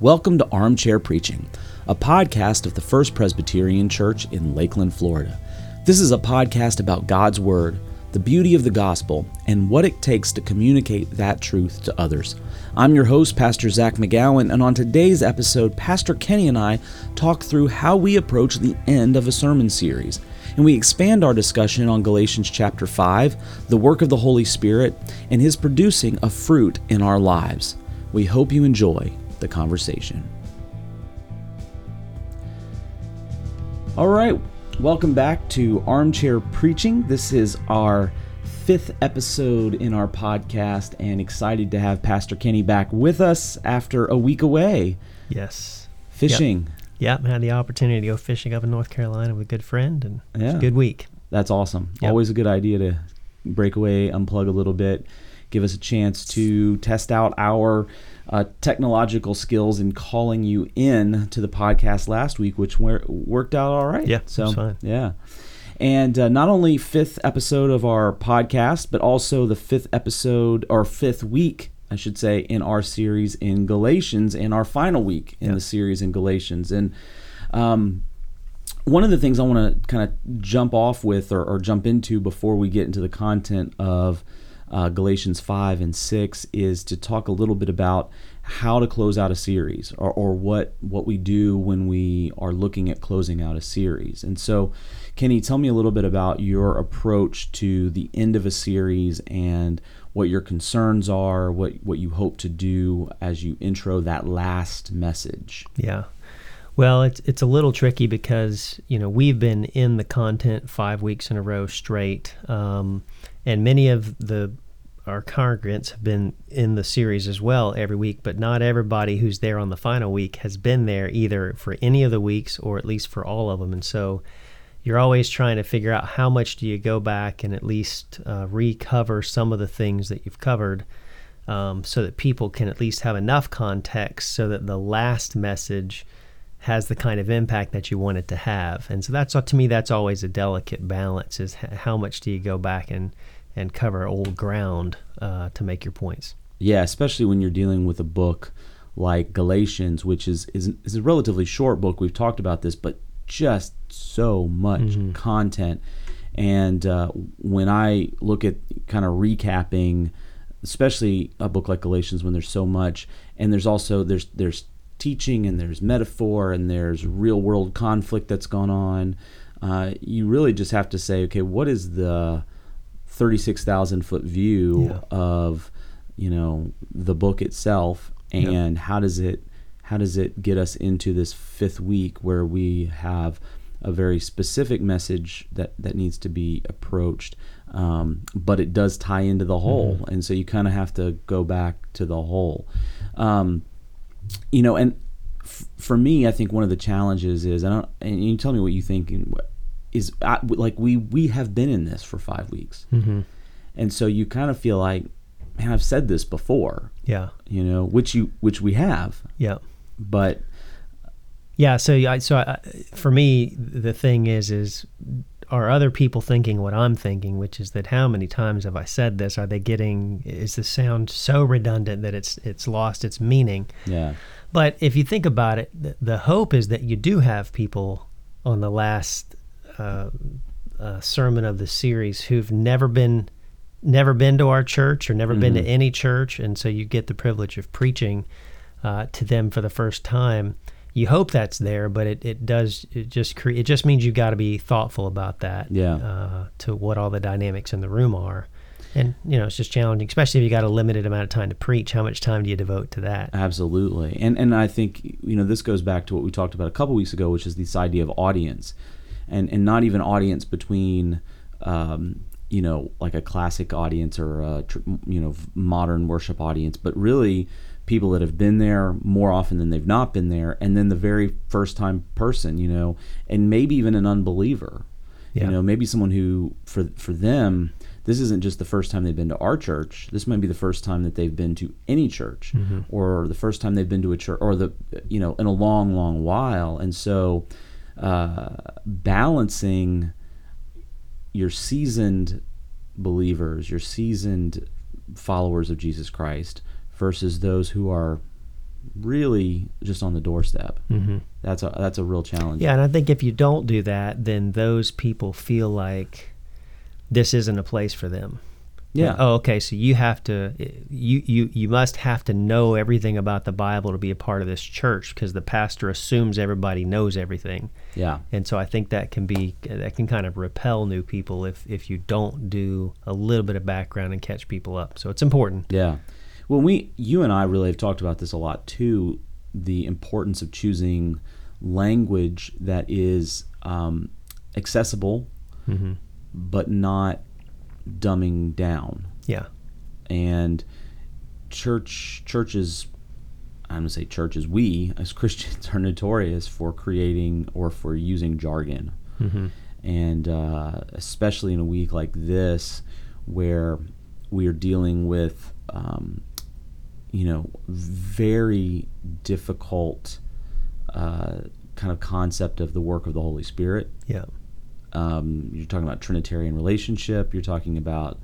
Welcome to Armchair Preaching, a podcast of the First Presbyterian Church in Lakeland, Florida. This is a podcast about God's Word, the beauty of the gospel, and what it takes to communicate that truth to others. I'm your host, Pastor Zach McGowan, and on today's episode, Pastor Kenny and I talk through how we approach the end of a sermon series. And we expand our discussion on Galatians chapter 5, the work of the Holy Spirit, and His producing of fruit in our lives. We hope you enjoy the conversation. All right, welcome back to Armchair Preaching. This is our fifth episode in our podcast, and excited to have Pastor Kenny back with us after a week away Yes. fishing. Yep. Had the opportunity to go fishing up in North Carolina with a good friend, and it was Yeah. a good week. That's awesome. Yep. Always a good idea to break away, unplug a little bit, give us a chance to test out our uh, technological skills in calling you in to the podcast last week, which wor- worked out all right. Yeah, so yeah. And uh, not only fifth episode of our podcast, but also the fifth episode or fifth week, I should say, in our series in Galatians, and our final week in Yep. the series in Galatians. And um, one of the things I want to kind of jump off with or, or jump into before we get into the content of uh, Galatians 5 and 6 is to talk a little bit about how to close out a series or, or what, what we do when we are looking at closing out a series. And so, Kenny, tell me a little bit about your approach to the end of a series and what your concerns are, what, what you hope to do as you intro that last message. Yeah. Well, it's it's a little tricky because you know we've been in the content five weeks in a row straight, um, and many of the our congregants have been in the series as well every week, but not everybody who's there on the final week has been there either for any of the weeks or at least for all of them, and so you're always trying to figure out how much do you go back and at least uh, recover some of the things that you've covered um, so that people can at least have enough context so that the last message has the kind of impact that you want it to have. And so that's to me that's always a delicate balance is how much do you go back and and cover old ground uh, to make your points. Yeah, especially when you're dealing with a book like Galatians, which is is, is a relatively short book. We've talked about this, but just so much content. And uh, when I look at kind of recapping, especially a book like Galatians, when there's so much, and there's also there's there's teaching and there's metaphor and there's real world conflict that's gone on. Uh, you really just have to say, okay, what is the 36,000 foot view Yeah. of you know the book itself? And how does it how does it get us into this fifth week where we have a very specific message that that needs to be approached? Um, but it does tie into the whole. And so you kind of have to go back to the whole. Um, you know and f- for me i think one of the challenges is i don't and you tell me what you think is I, like we we have been in this for five weeks Mm-hmm. and so you kind of feel like man i've said this before Yeah. you know which you which we have Yeah. but Yeah, so I, so I, for me, the thing is, is are other people thinking what I'm thinking, which is that how many times have I said this? Are they getting? Is the sound so redundant that it's it's lost its meaning? yeah But if you think about it, the, the hope is that you do have people on the last uh, uh, sermon of the series who've never been never been to our church or never been to any church, and so you get the privilege of preaching uh, to them for the first time. You hope that's there, but it, it does it just cre- it just means you've got to be thoughtful about that. Yeah. Uh, to what all the dynamics in the room are, and you know it's just challenging, especially if you got a limited amount of time to preach. How much time do you devote to that? Absolutely. And and I think you know this goes back to what we talked about a couple weeks ago, which is this idea of audience, and and not even audience between. Um, you know, like a classic audience or a you know modern worship audience, but really people that have been there more often than they've not been there, and then the very first time person, you know, and maybe even an unbeliever, Yeah. you know, maybe someone who for for them this isn't just the first time they've been to our church. This might be the first time that they've been to any church, or the first time they've been to a church, or the you know in a long, long while. And so, uh, balancing your seasoned believers, your seasoned followers of Jesus Christ, versus those who are really just on the doorstep. Mm-hmm. That's a that's a real challenge. Yeah, and I think if you don't do that, then those people feel like this isn't a place for them. Yeah. Oh, okay. So you have to, you you you must have to know everything about the Bible to be a part of this church because the pastor assumes everybody knows everything. Yeah. And so I think that can be that can kind of repel new people if if you don't do a little bit of background and catch people up. So it's important. Yeah. Well, we, you and I really have talked about this a lot too. The importance of choosing language that is um, accessible, Mm-hmm. but not dumbing down. Yeah. And church churches, I'm gonna say churches. We as Christians are notorious for creating or for using jargon, Mm-hmm. and uh, especially in a week like this, where we are dealing with, um, you know, very difficult uh, kind of concept of the work of the Holy Spirit. Yeah. Um, you're talking about Trinitarian relationship. You're talking about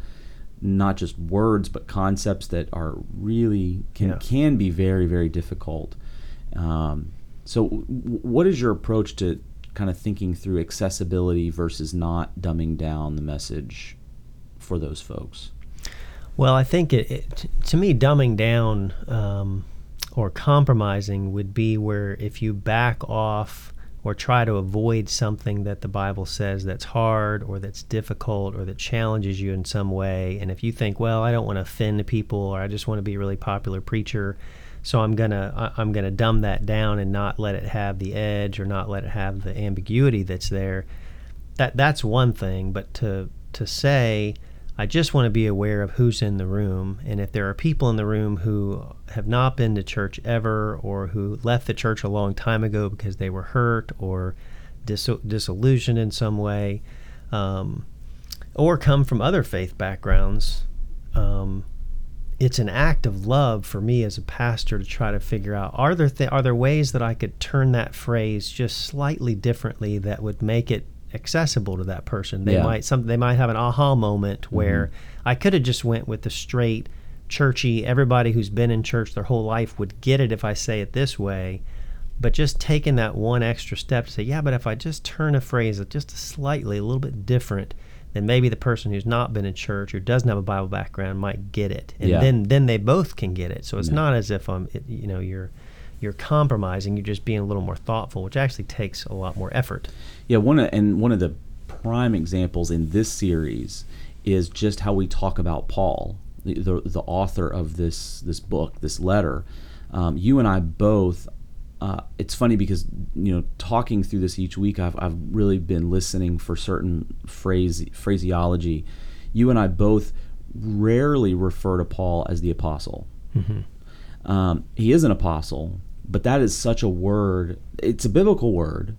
not just words, but concepts that are really can Yeah. can be very very difficult. Um, so, w- what is your approach to kind of thinking through accessibility versus not dumbing down the message for those folks? Well, I think it, it to me, dumbing down um, or compromising would be where if you back off or try to avoid something that the Bible says that's hard or that's difficult or that challenges you in some way, and if you think, well, I don't want to offend people or I just want to be a really popular preacher, so I'm gonna I'm gonna dumb that down and not let it have the edge or not let it have the ambiguity that's there. That that's one thing, but to to say I just want to be aware of who's in the room. And if there are people in the room who have not been to church ever or who left the church a long time ago because they were hurt or dis- disillusioned in some way, um, or come from other faith backgrounds, um, it's an act of love for me as a pastor to try to figure out are there th- are there ways that I could turn that phrase just slightly differently that would make it accessible to that person. They Yeah. might some they might have an aha moment mm-hmm. where I could have just went with the straight churchy everybody who's been in church their whole life would get it if I say it this way. But just taking that one extra step to say, yeah, but if I just turn a phrase just slightly, a little bit different, then maybe the person who's not been in church or doesn't have a Bible background might get it, and Yeah. then then they both can get it. So it's Yeah. not as if it, you know, you're you're compromising. You're just being a little more thoughtful, which actually takes a lot more effort. Yeah, one of, and one of the prime examples in this series is just how we talk about Paul, the the, the author of this this book, this letter. Um, you and I both. Uh, it's funny because you know talking through this each week, I've I've really been listening for certain phrase phraseology. You and I both rarely refer to Paul as the apostle. Um, he is an apostle, but that is such a word. It's a biblical word,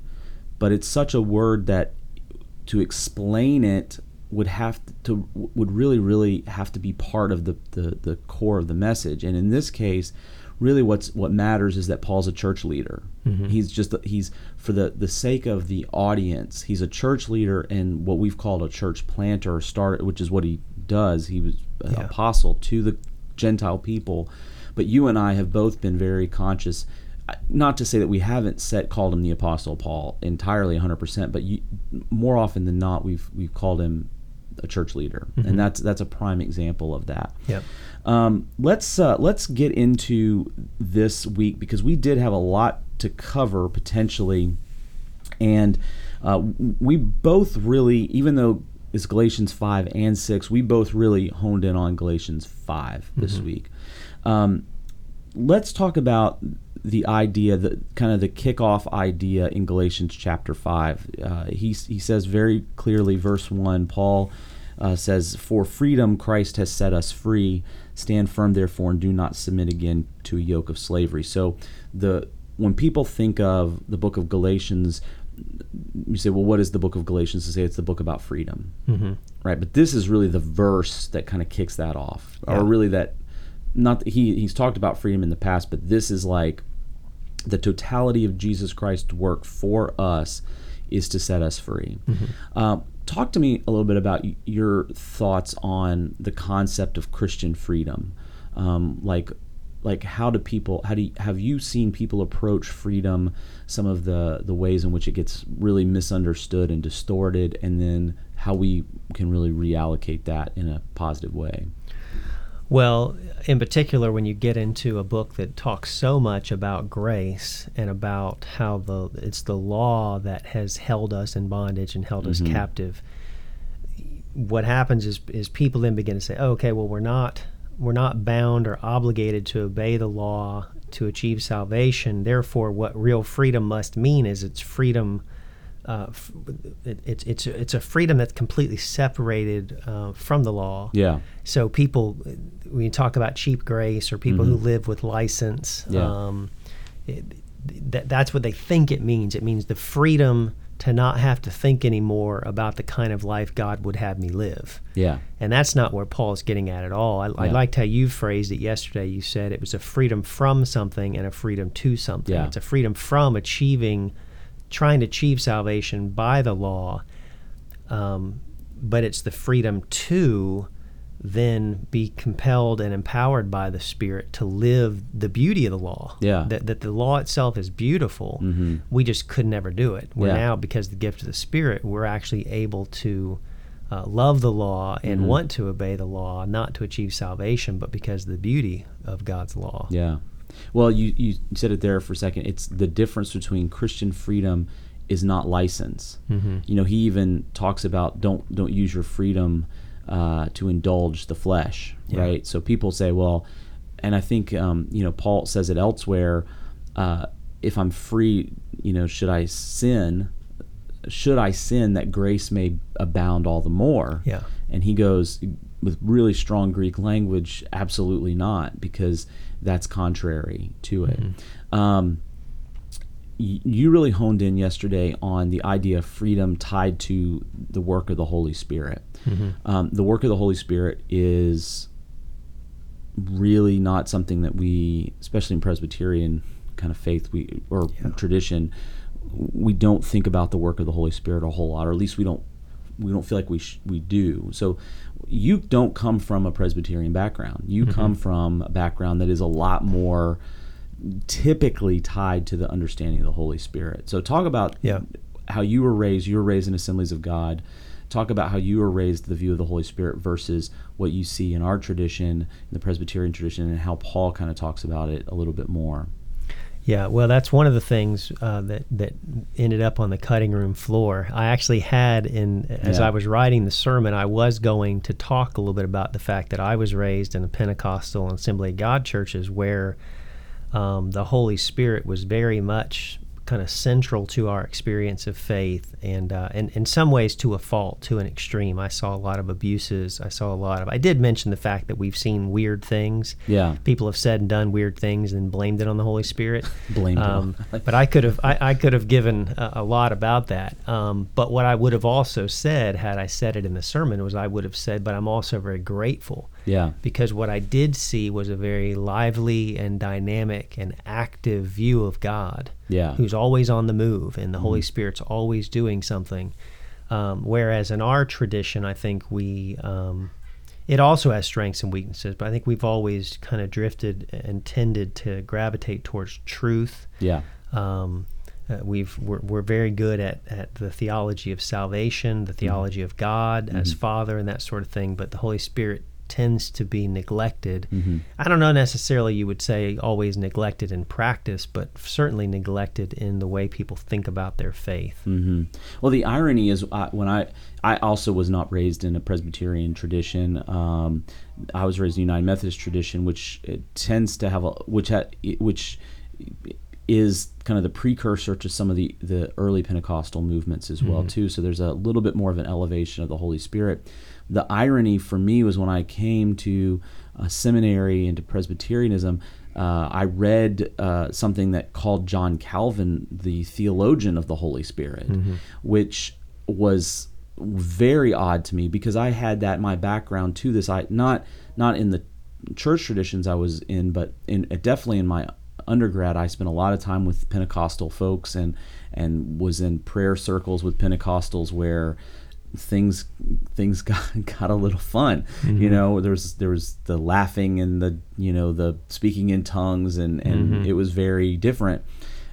but it's such a word that to explain it would have to would really really have to be part of the, the the core of the message. And in this case, really what's what matters is that Paul's a church leader. Mm-hmm. He's just he's for the the sake of the audience. He's a church leader and what we've called a church planter or starter, which is what he does. He was an Yeah. apostle to the Gentile people. But you and I have both been very conscious. Not to say that we haven't set called him the Apostle Paul entirely 100%, but you, more often than not, we've we've called him a church leader, and that's that's a prime example of that. Yep. Um, let's uh, let's get into this week because we did have a lot to cover potentially, and uh, we both really, even though it's Galatians five and six, we both really honed in on Galatians 5 this week. Um, let's talk about the idea, the kind of the kickoff idea in Galatians chapter five. Uh, he he says very clearly, verse one, Paul uh, says, "For freedom Christ has set us free. Stand firm, therefore, and do not submit again to a yoke of slavery." So the when people think of the book of Galatians, you say, "Well, what is the book of Galatians?" To say it's the book about freedom, Mm-hmm. right? But this is really the verse that kind of kicks that off, Yeah. or really that not that he he's talked about freedom in the past, but this is like the totality of Jesus Christ's work for us is to set us free. Um, talk to me a little bit about your thoughts on the concept of Christian freedom, um, like like how do people how do you, have you seen people approach freedom some of the the ways in which it gets really misunderstood and distorted and then how we can really reallocate that in a positive way well, in particular, when you get into a book that talks so much about grace and about how the it's the law that has held us in bondage and held mm-hmm. us captive, what happens is is people then begin to say, oh, "Okay, well, we're not we're not bound or obligated to obey the law to achieve salvation. Therefore, what real freedom must mean is it's freedom." Uh, it, it's it's it's a freedom that's completely separated uh, from the law. Yeah. So people, when you talk about cheap grace or people mm-hmm. who live with license, yeah. Um, it, that's what they think it means. It means the freedom to not have to think anymore about the kind of life God would have me live. Yeah. And that's not where Paul's getting at at all. I, yeah. I, liked how you phrased it yesterday. You said it was a freedom from something and a freedom to something. Yeah. It's a freedom from achieving trying to achieve salvation by the law, um, but it's the freedom to then be compelled and empowered by the Spirit to live the beauty of the law. Yeah. That, that the law itself is beautiful. Mm-hmm. We just could never do it. We're yeah. now, because of the gift of the Spirit, we're actually able to uh, love the law and mm-hmm. want to obey the law, not to achieve salvation, but because of the beauty of God's law. Yeah. Well, you, you said it there for a second. It's the difference between Christian freedom is not license. Mm-hmm. You know, he even talks about don't don't use your freedom uh, to indulge the flesh, yeah. right? So people say, well, and I think um, you know Paul says it elsewhere. Uh, if I'm free, you know, should I sin? Should I sin that grace may abound all the more? Yeah. And he goes with really strong Greek language, absolutely not, because that's contrary to it. Mm-hmm. Um, you really honed in yesterday on the idea of freedom tied to the work of the Holy Spirit. Mm-hmm. Um, the work of the Holy Spirit is really not something that we, especially in Presbyterian kind of faith, we or yeah. tradition, we don't think about the work of the Holy Spirit a whole lot, or at least we don't we don't feel like we sh- we do. So you don't come from a Presbyterian background. You mm-hmm. come from a background that is a lot more typically tied to the understanding of the Holy Spirit. So talk about yeah. how you were raised. You were raised in Assemblies of God. Talk about how you were raised the view of the Holy Spirit versus what you see in our tradition, in the Presbyterian tradition, and how Paul kind of talks about it a little bit more. Yeah, well, that's one of the things uh, that that ended up on the cutting room floor. I actually had, in as yeah. I was writing the sermon, I was going to talk a little bit about the fact that I was raised in a Pentecostal and Assembly of God churches where um, the Holy Spirit was very much kind of central to our experience of faith, and uh, and in some ways to a fault, to an extreme. I saw a lot of abuses. I saw a lot of. I did mention the fact that we've seen weird things. Yeah, people have said and done weird things and blamed it on the Holy Spirit. blamed um, but I could have I, I, could have given a, a lot about that. Um, but what I would have also said had I said it in the sermon was I would have said, but I'm also very grateful yeah. Because what I did see was a very lively and dynamic and active view of God. Yeah. Who's always on the move and the mm-hmm. Holy Spirit's always doing something. Um, whereas in our tradition, I think we, um, it also has strengths and weaknesses, but I think we've always kind of drifted and tended to gravitate towards truth. Yeah. Um, uh, we've we're, we're, very good at, at the theology of salvation, the mm-hmm. theology mm-hmm. of God as mm-hmm. Father, and that sort of thing. But the Holy Spirit tends to be neglected. Mm-hmm. I don't know necessarily you would say always neglected in practice, but certainly neglected in the way people think about their faith. Mm-hmm. Well, the irony is uh, when I I also was not raised in a Presbyterian tradition. Um, I was raised in the United Methodist tradition, which tends to have a which ha, which is kind of the precursor to some of the, the early Pentecostal movements as well mm-hmm. too. So there's a little bit more of an elevation of the Holy Spirit the irony for me was when I came to a seminary into Presbyterianism, uh, I read uh, something that called John Calvin the theologian of the Holy Spirit, mm-hmm. which was very odd to me because I had that my background to this. I not not in the church traditions I was in, but in definitely in my undergrad, I spent a lot of time with Pentecostal folks and and was in prayer circles with Pentecostals where things things got got a little fun. Mm-hmm. You know, there's there was the laughing and the you know the speaking in tongues and and Mm-hmm. it was very different.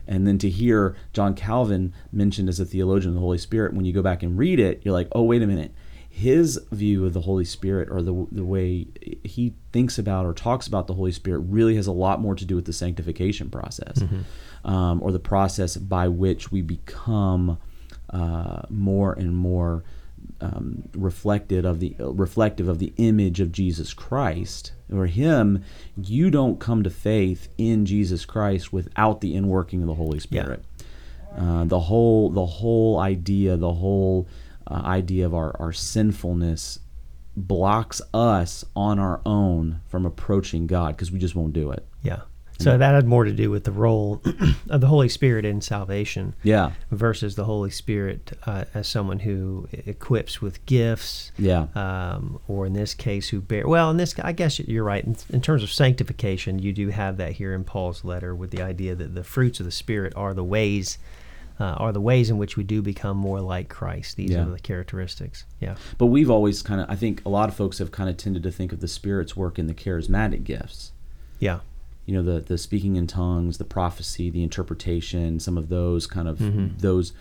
And then to hear John Calvin mentioned as a theologian of the Holy Spirit, when you go back and read it, you're like, oh wait a minute. His view of the Holy Spirit, or the the way he thinks about or talks about the Holy Spirit, really has a lot more to do with the sanctification process, um, or the process by which we become uh, more and more um, reflected of the reflective of the image of Jesus Christ. Or him, you don't come to faith in Jesus Christ without the inworking of the Holy Spirit. Uh, the whole the whole idea, the whole uh, idea of our, our sinfulness blocks us on our own from approaching God because we just won't do it. Yeah. So that had more to do with the role of the Holy Spirit in salvation Yeah, versus the Holy Spirit uh, as someone who equips with gifts, yeah, um, or in this case, who bear. Well, in this, I guess you're right. In, in terms of sanctification, you do have that here in Paul's letter with the idea that the fruits of the Spirit are the ways, uh, are the ways in which we do become more like Christ. These Yeah. are the characteristics. Yeah. But we've always kind of, I think a lot of folks have kind of tended to think of the Spirit's work in the charismatic gifts. Yeah. You know, the the speaking in tongues, the prophecy, the interpretation, some of those kind of those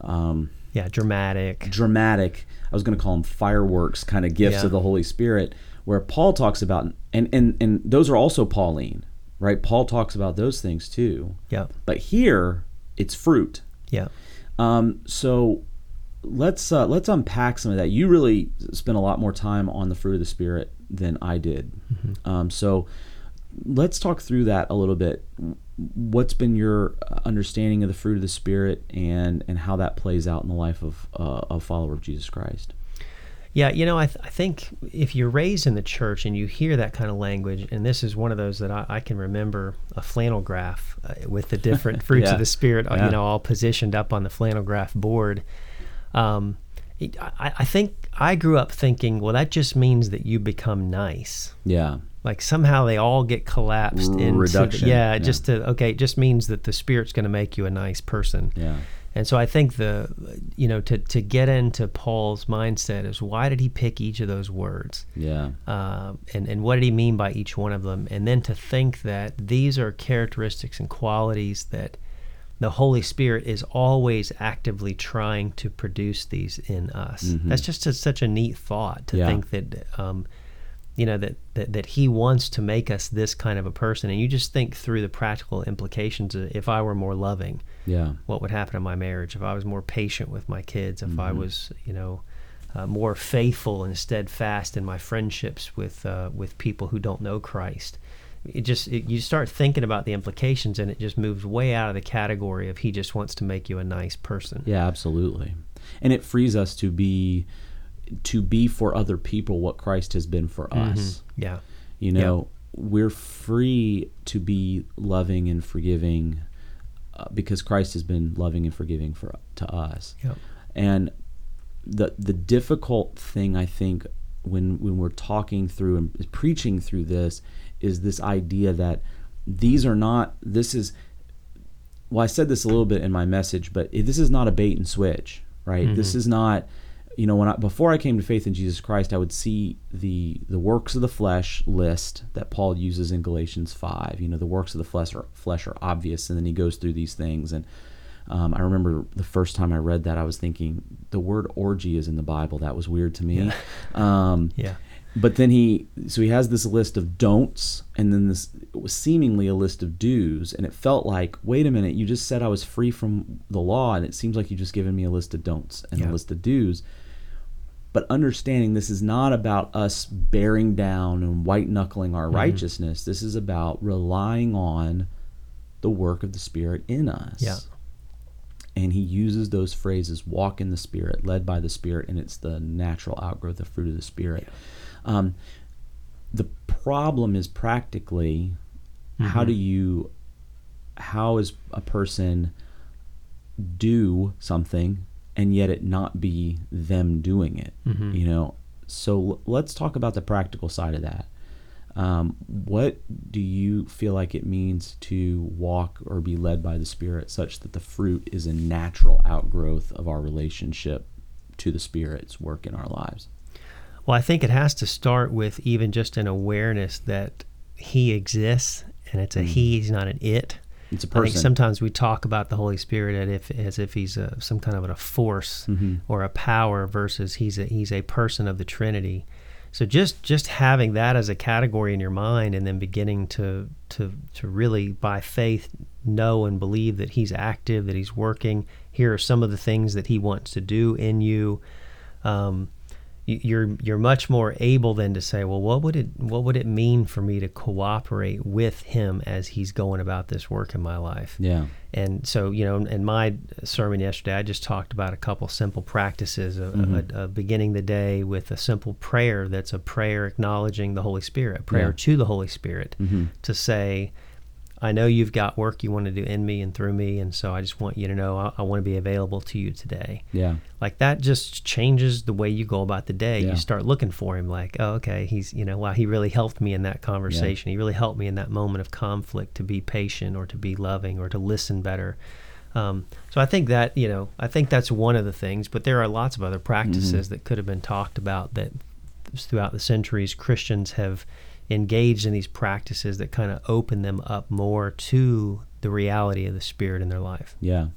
um, Yeah. Dramatic. dramatic. I was going to call them fireworks kind of gifts Yeah. of the Holy Spirit, where Paul talks about, and and and those are also Pauline, right? Paul talks about those things too. Yeah. But here, it's fruit. Yeah. Um, so let's uh, let's unpack some of that. You really spent a lot more time on the fruit of the spirit than I did. Um, so let's talk through that a little bit. What's been your understanding of the fruit of the spirit and and how that plays out in the life of uh, a follower of Jesus Christ? Yeah, you know, I, th- I think if you're raised in the church and you hear that kind of language, and this is one of those that I, I can remember a flannel graph uh, with the different fruits Yeah. of the spirit, uh, Yeah. you know, all positioned up on the flannel graph board. Um, I, I think I grew up thinking, well, that just means that you become nice. Yeah, Like somehow they all get collapsed into reduction, yeah, yeah. just to okay, it just means that the spirit's going to make you a nice person. yeah, And so I think the, you know, to, to get into Paul's mindset is why did he pick each of those words? yeah, Uh, and, and what did he mean by each one of them? And then to think that these are characteristics and qualities that the Holy Spirit is always actively trying to produce these in us. That's just a, such a neat thought to Yeah. think that, um, you know, that, that, that he wants to make us this kind of a person. And you just think through the practical implications. of If I were more loving, yeah, what would happen in my marriage if I was more patient with my kids, if Mm-hmm. I was, you know, uh, more faithful and steadfast in my friendships with uh, with people who don't know Christ. It just it, you start thinking about the implications, and it just moves way out of the category of he just wants to make you a nice person. yeah, absolutely. And it frees us to be to be for other people what Christ has been for us. Yeah, You know, we're free to be loving and forgiving uh, because Christ has been loving and forgiving for to us. Yep. And the the difficult thing I think when when we're talking through and preaching through this is this idea that these are not this is well I said this a little bit in my message but this is not a bait and switch right this is not you know when I before I came to faith in Jesus Christ I would see the the works of the flesh list that Paul uses in Galatians 5 you know the works of the flesh are flesh are obvious and then he goes through these things. And um, I remember the first time I read that I was thinking the word orgy is in the Bible. That was weird to me. Um, yeah, but then he so he has this list of don'ts and then this was seemingly a list of do's. And it felt like wait a minute you just said i was free from the law. And it seems like you just given me a list of don'ts and Yeah. a list of do's. But understanding this is not about us bearing down and white knuckling our mm-hmm. righteousness. This is about relying on the work of the spirit in us. Yeah. and he uses those phrases walk in the spirit led by the spirit and it's the natural outgrowth the fruit of the spirit um, the problem is practically how do you how is a person do something and yet it not be them doing it you know? So let's talk about the practical side of that. Um, what do you feel like it means to walk or be led by the spirit such that the fruit is a natural outgrowth of our relationship to the Spirit's work in our lives? Well, I think it has to start with even just an awareness that He exists, and it's a Mm. He. He's not an it. It's a I think person. sometimes we talk about the Holy Spirit as if, as if he's a, some kind of a force Mhm. or a power versus he's a, he's a person of the Trinity. So just just having that as a category in your mind, and then beginning to to to really by faith know and believe that he's active, that he's working. Here are some of the things that he wants to do in you. Um, you're you're much more able then to say, well, what would it what would it mean for me to cooperate with him as he's going about this work in my life? yeah. And so, you know, in my sermon yesterday, I just talked about a couple simple practices of, Mhm. of beginning the day with a simple prayer that's a prayer acknowledging the Holy Spirit, a prayer Yeah. to the Holy Spirit Mhm. to say, I know you've got work you want to do in me and through me, and so I just want you to know I, I want to be available to you today. Yeah. Like that just changes the way you go about the day. Yeah. You start looking for him, like, oh, okay, he's, you know, wow, he really helped me in that conversation. He really helped me in that moment of conflict to be patient or to be loving or to listen better. Um, so I think that, you know, I think that's one of the things, but there are lots of other practices that could have been talked about that throughout the centuries Christians have engaged in these practices that kind of open them up more to the reality of the Spirit in their life. Yeah.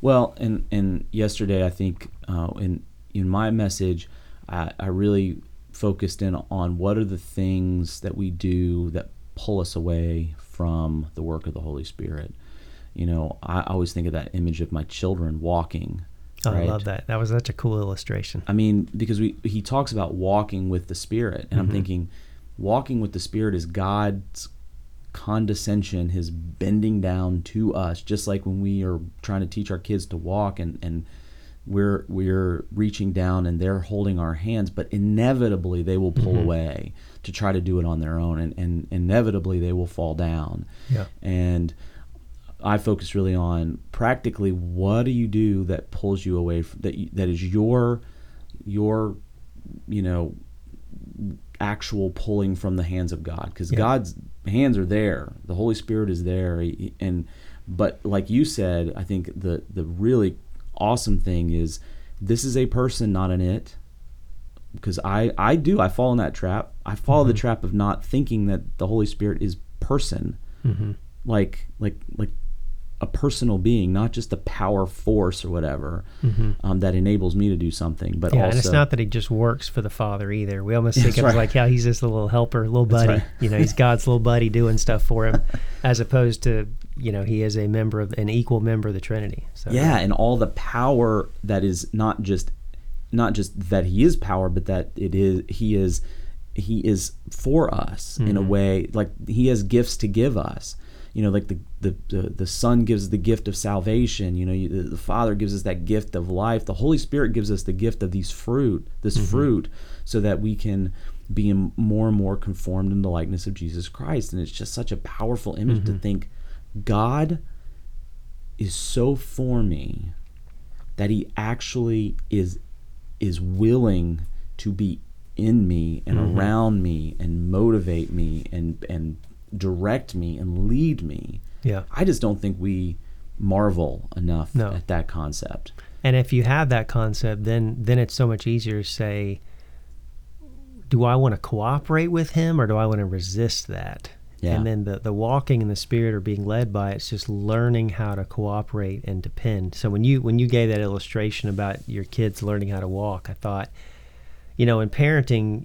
Well, and and yesterday I think uh, in in my message, I, I really focused in on what are the things that we do that pull us away from the work of the Holy Spirit. You know, I always think of that image of my children walking. Oh, I love that. That was such a cool illustration. I mean, because we he talks about walking with the Spirit, and I'm Mhm. thinking, walking with the Spirit is God's condescension, His bending down to us, just like when we are trying to teach our kids to walk, and and we're we're reaching down and they're holding our hands, but inevitably they will pull Mhm. away to try to do it on their own, and and inevitably they will fall down, Yeah. and I focus really on practically what do you do that pulls you away from, that you, that is your your you know actual pulling from the hands of God because Yeah. God's hands are there. The Holy Spirit is there. He- and but like you said I think the the really awesome thing is this is a person not an it. Because I I do. I fall in that trap. I fall the Mhm. trap of not thinking that the Holy Spirit is person. Hmm like like like a personal being, not just a power force or whatever hmm um, that enables me to do something, but yeah, also and it's not that he just works for the Father either. We almost think of right. like how he's just a little helper, little buddy. right. You know, he's God's little buddy doing stuff for him, as opposed to you know he is a member of an equal member of the Trinity. So yeah, and all the power that is not just not just that he is power, but that it is he is he is for us in a Mhm. way like he has gifts to give us. You know, like the the, the, the Son gives the gift of salvation. You know, you, the, the Father gives us that gift of life. The Holy Spirit gives us the gift of these fruit, this Mhm. fruit, so that we can be more and more conformed in the likeness of Jesus Christ. And it's just such a powerful image to Mhm. think God is so for me that He actually is is willing to be in me and Mhm. around me and motivate me and and direct me and lead me. yeah. I just don't think we marvel enough No. at that concept. And if you have that concept, then then it's so much easier to say, do I want to cooperate with him or do I want to resist that? Yeah. And then the, the walking in the spirit or being led by it's just learning how to cooperate and depend. So when you when you gave that illustration about your kids learning how to walk, I thought, you know, in parenting,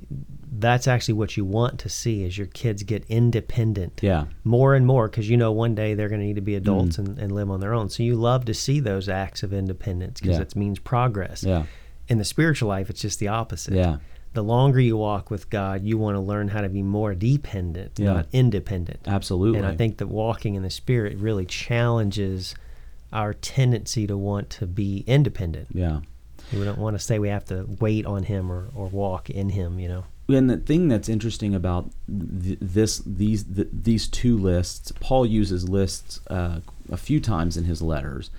that's actually what you want to see is your kids get independent Yeah. more and more because you know one day they're going to need to be mm. adults and, and live on their own. So you love to see those acts of independence because Yeah. it means progress. Yeah. In the spiritual life, it's just the opposite. Yeah. The longer you walk with God, you want to learn how to be more dependent, Yeah. not independent. Absolutely. And I think that walking in the Spirit really challenges our tendency to want to be independent. yeah. We don't want to say we have to wait on Him or, or walk in Him, you know. And the thing that's interesting about th- this, these, th- these two lists, Paul uses lists uh, a few times in his letters,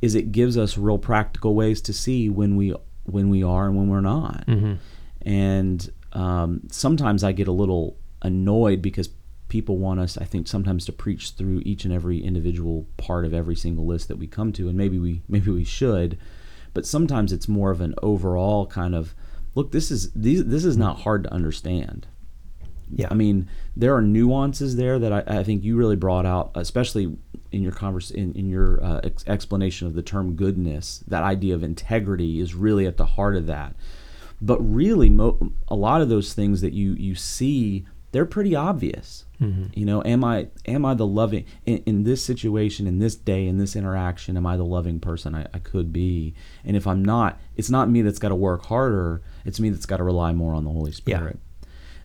is it gives us real practical ways to see when we when we are and when we're not. Mm-hmm. And um, sometimes I get a little annoyed because people want us, I think, sometimes to preach through each and every individual part of every single list that we come to, and maybe we maybe we should. But sometimes it's more of an overall kind of look. This is these this is not hard to understand. Yeah. I mean, there are nuances there that I, I think you really brought out, especially in your converse in, in your uh, ex- explanation of the term goodness. That idea of integrity is really at the heart of that. But really, mo- a lot of those things that you you see, they're pretty obvious. Mm-hmm. You know, am I am I the loving in, in, this situation, in this day, in this interaction? Am I the loving person I, I could be? And if I'm not, it's not me that's got to work harder. It's me that's got to rely more on the Holy Spirit.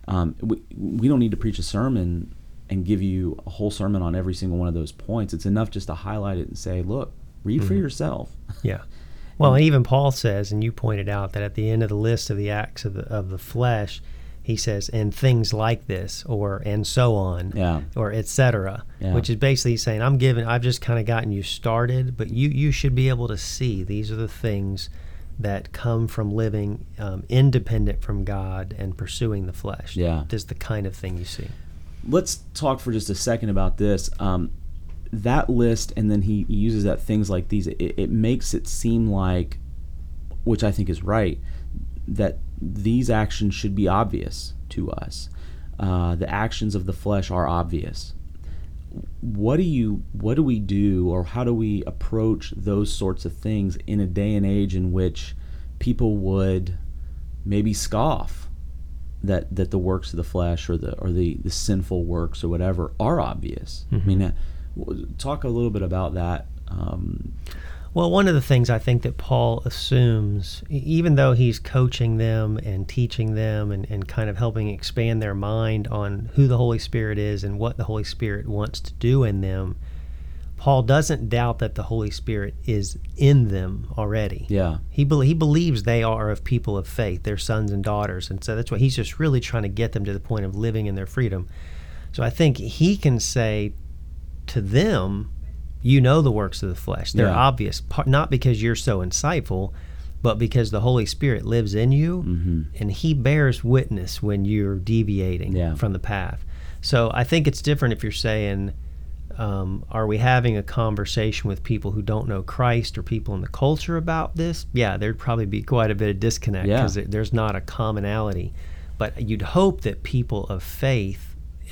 Yeah. Um, we, we don't need to preach a sermon and give you a whole sermon on every single one of those points. It's enough just to highlight it and say, look, read mm-hmm. for yourself. Yeah. Well, and even Paul says, and you pointed out that at the end of the list of the acts of the, of the flesh, he says, and things like this, or and so on, yeah. or etc. Yeah. Which is basically saying, I'm giving, I've just kind of gotten you started, but you you should be able to see these are the things that come from living um, independent from God and pursuing the flesh. Yeah. Is the kind of thing you see. Let's talk for just a second about this. Um, that list, and then he, uses that things like these, it, it makes it seem like, which I think is right, that these actions should be obvious to us. Uh, the actions of the flesh are obvious what do you what do we do or how do we approach those sorts of things in a day and age in which people would maybe scoff that that the works of the flesh or the or the the sinful works or whatever are obvious mm-hmm. i mean uh, talk a little bit about that um, well, one of the things I think that Paul assumes, even though he's coaching them and teaching them and, and kind of helping expand their mind on who the Holy Spirit is and what the Holy Spirit wants to do in them, Paul doesn't doubt that the Holy Spirit is in them already. Yeah. He, be- he believes they are of people of faith, their sons and daughters. And so that's why he's just really trying to get them to the point of living in their freedom. So I think he can say to them, you know the works of the flesh. They're yeah. obvious, not because you're so insightful, but because the Holy Spirit lives in you mm-hmm. and He bears witness when you're deviating yeah. from the path. So I think it's different if you're saying, um, are we having a conversation with people who don't know Christ or people in the culture about this? Yeah, there'd probably be quite a bit of disconnect because yeah. there's not a commonality. But you'd hope that people of faith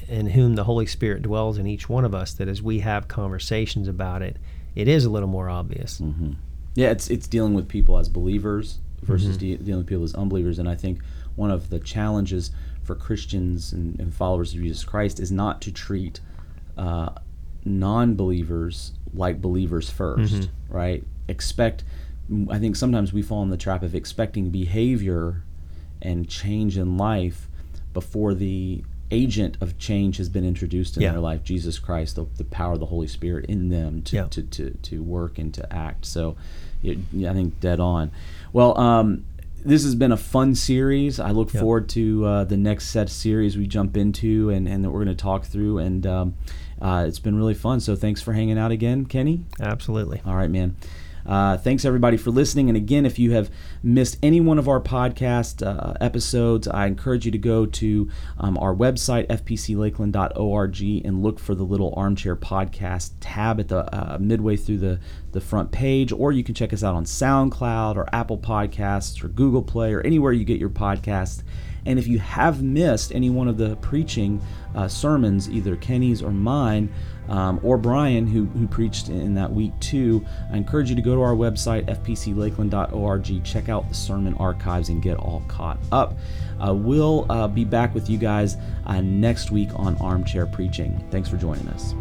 in whom the Holy Spirit dwells in each one of us, that as we have conversations about it, it is a little more obvious. Mm-hmm. Yeah, it's it's dealing with people as believers versus mm-hmm. de- dealing with people as unbelievers, and I think one of the challenges for Christians and, and followers of Jesus Christ is not to treat uh, non-believers like believers 1st mm-hmm. right? Expect. I think sometimes we fall in the trap of expecting behavior and change in life before the agent of change has been introduced in yeah. their life jesus christ the, the power of the holy spirit in them to, yeah. to, to, to work and to act. So it, i think dead on. Well um, this has been a fun series. I look yep. forward to uh, the next set series we jump into and, and that we're going to talk through. And um, uh, it's been really fun. So thanks for hanging out again kenny. Absolutely. All right man uh, thanks everybody for listening. And again, if you have missed any one of our podcast uh, episodes, I encourage you to go to um, our website, fpclakeland.org, and look for the little armchair podcast tab at the uh, midway through the, the front page. Or you can check us out on SoundCloud or Apple Podcasts or Google Play or anywhere you get your podcast. And if you have missed any one of the preaching uh, sermons, either Kenny's or mine, um, or Brian, who, who preached in that week too, I encourage you to go to our website, fpclakeland.org, check out the sermon archives, and get all caught up. Uh, we'll uh, be back with you guys uh, next week on Armchair Preaching. Thanks for joining us.